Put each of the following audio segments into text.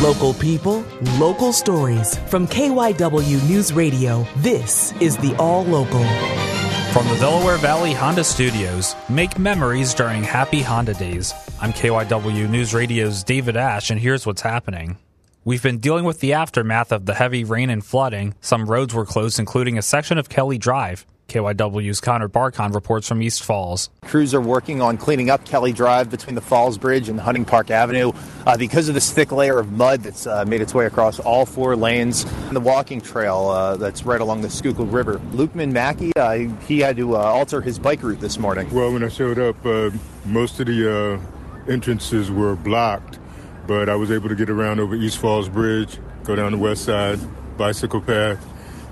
Local people, local stories. From KYW News Radio, this is the All Local. From the Delaware Valley Honda Studios, make memories during happy Honda days. I'm KYW News Radio's David Ash, and here's what's happening. We've been dealing with the aftermath of the heavy rain and flooding. Some roads were closed, including a section of Kelly Drive. KYW's Connor Barcon reports from East Falls. Crews are working on cleaning up Kelly Drive between the Falls Bridge and Hunting Park Avenue uh, because of this thick layer of mud that's uh, made its way across all four lanes. And the walking trail uh, that's right along the Schuylkill River. Lukeman Mackey, uh, he had to uh, alter his bike route this morning. Well, when I showed up, uh, most of the entrances were blocked, but I was able to get around over East Falls Bridge, go down the west side, bicycle path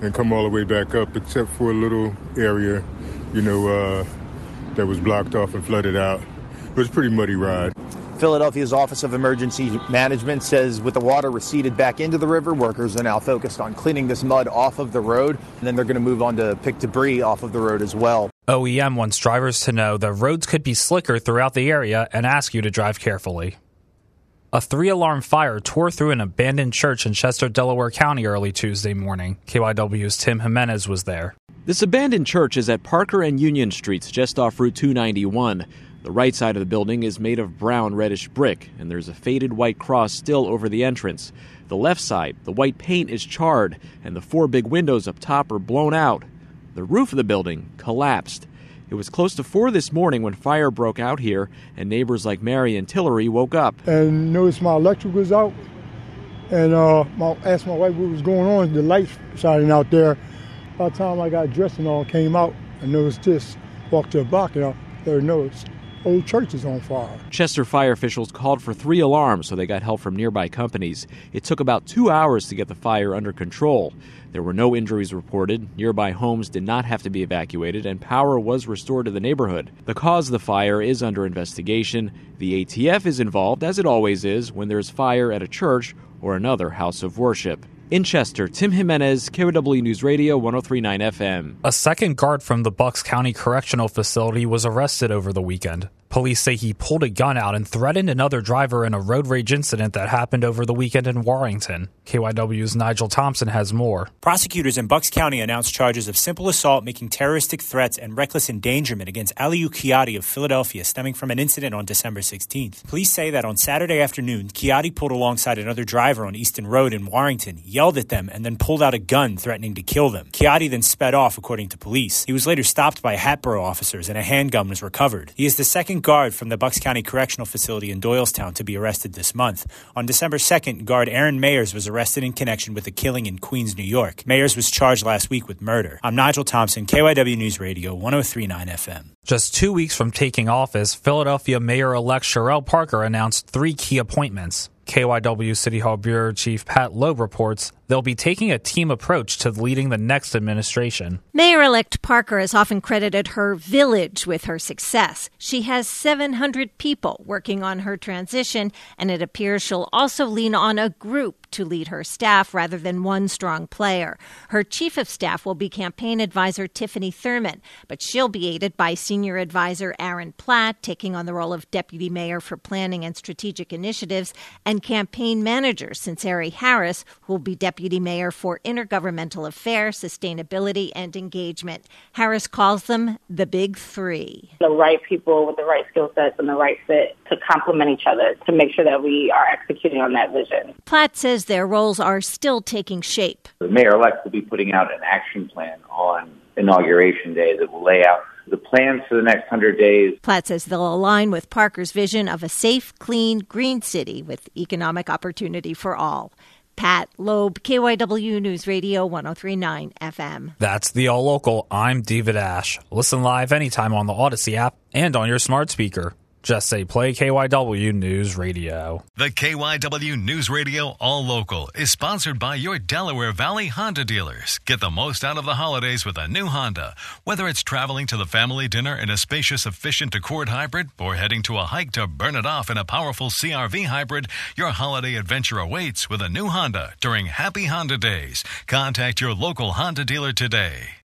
and come all the way back up, except for a little area, you know, uh, that was blocked off and flooded out. It was a pretty muddy ride. Philadelphia's Office of Emergency Management says with the water receded back into the river, workers are now focused on cleaning this mud off of the road, and then they're going to move on to pick debris off of the road as well. OEM wants drivers to know the roads could be slicker throughout the area and ask you to drive carefully. A three alarm fire tore through an abandoned church in Chester, Delaware County early Tuesday morning. KYW's Tim Jimenez was there. This abandoned church is at Parker and Union Streets, just off Route 291. The right side of the building is made of brown reddish brick, and there's a faded white cross still over the entrance. The left side, the white paint is charred, and the four big windows up top are blown out. The roof of the building collapsed. It was close to 4 this morning when fire broke out here, and neighbors like Marion Tillery woke up. And noticed my electric was out, and uh, my, asked my wife what was going on. The lights shining out there. By the time I got dressed and all came out, I noticed this. Walked to the block and I there noticed old church is on fire. Chester fire officials called for three alarms, so they got help from nearby companies. It took about two hours to get the fire under control. There were no injuries reported, nearby homes did not have to be evacuated, and power was restored to the neighborhood. The cause of the fire is under investigation. The ATF is involved, as it always is, when there's fire at a church or another house of worship. In Chester, Tim Jimenez, KYW News Radio 1039 FM. A second guard from the Bucks County Correctional Facility was arrested over the weekend. Police say he pulled a gun out and threatened another driver in a road rage incident that happened over the weekend in Warrington. KYW's Nigel Thompson has more. Prosecutors in Bucks County announced charges of simple assault, making terroristic threats, and reckless endangerment against Aliu Kiadi of Philadelphia, stemming from an incident on December 16th. Police say that on Saturday afternoon, Kiadi pulled alongside another driver on Easton Road in Warrington, yelled at them, and then pulled out a gun, threatening to kill them. Kiadi then sped off, according to police. He was later stopped by Hatboro officers, and a handgun was recovered. He is the second guard from the Bucks County Correctional Facility in Doylestown to be arrested this month. On December 2nd, guard Aaron Mayers was arrested in connection with a killing in Queens, New York. Mayers was charged last week with murder. I'm Nigel Thompson, KYW News Radio, 1039 FM. Just two weeks from taking office, Philadelphia Mayor elect Cherelle Parker announced three key appointments. KYW City Hall Bureau Chief Pat Loeb reports they'll be taking a team approach to leading the next administration. Mayor elect Parker has often credited her village with her success. She has 700 people working on her transition, and it appears she'll also lean on a group to lead her staff rather than one strong player. Her chief of staff will be campaign advisor Tiffany Thurman, but she'll be aided by senior advisor Aren Platt, taking on the role of deputy mayor for planning and strategic initiatives, and and campaign manager Sinceré Harris, who will be deputy mayor for intergovernmental affairs, sustainability, and engagement. Harris calls them the big three. The right people with the right skill sets and the right fit to complement each other to make sure that we are executing on that vision. Platt says their roles are still taking shape. The mayor elect will be putting out an action plan on inauguration day that will lay out the plans for the next 100 days. Platt says they'll align with Parker's vision of a safe, clean, green city with economic opportunity for all. Pat Loeb, KYW News Radio 1039 FM. That's the All Local. I'm David Ash. Listen live anytime on the Audacy app and on your smart speaker. Just say play KYW News Radio. The KYW News Radio All Local is sponsored by your Delaware Valley Honda dealers. Get the most out of the holidays with a new Honda. Whether it's traveling to the family dinner in a spacious, efficient Accord hybrid or heading to a hike to burn it off in a powerful CRV hybrid, your holiday adventure awaits with a new Honda during Happy Honda Days. Contact your local Honda dealer today.